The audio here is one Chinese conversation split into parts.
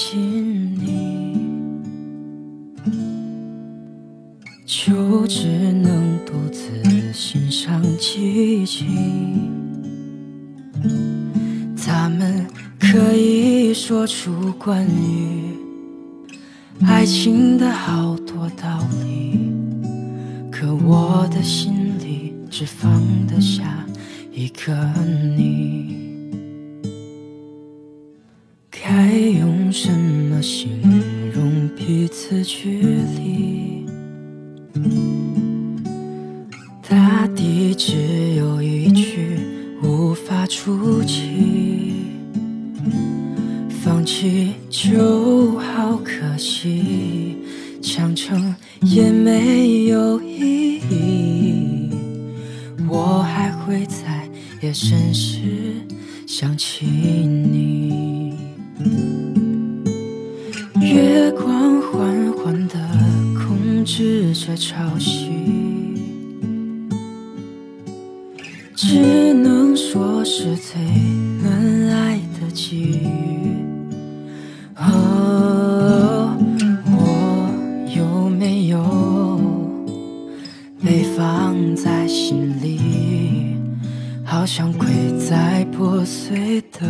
知道该怎么接近你，就只能独自欣赏寂静。他们可以说出关于爱情的好多道理，可我的心里只放得下一个你。形容彼此距离？大地只有一句无法触及。放弃就好可惜，强撑也没有意义。我还会在夜深时想起你。试着潮汐，只能说是最难挨的际遇。哦，我有没有被放在心里？好像跪在破碎的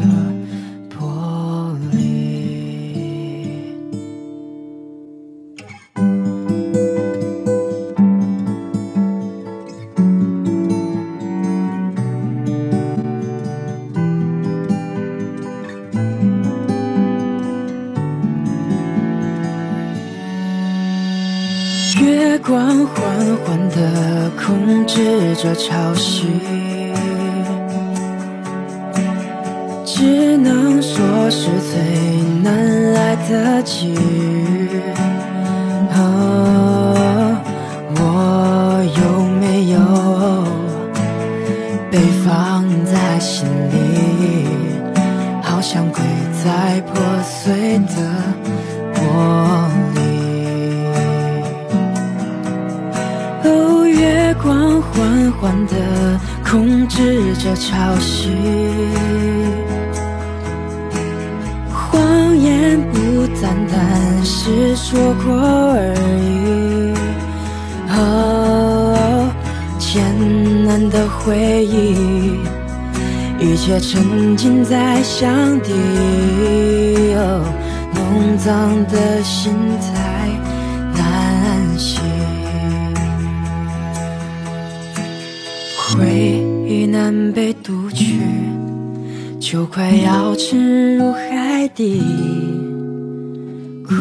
月光缓缓地控制着潮汐，只能说是最难来的际遇。哦，我有没有被放在心里？好像跪在破碎的玻月光缓缓地控制着潮汐，谎言不单单是说过而已。哦，艰难的回忆，一切沉浸在箱底。哦，弄脏的心态回忆难被读取，就快要沉入海底，快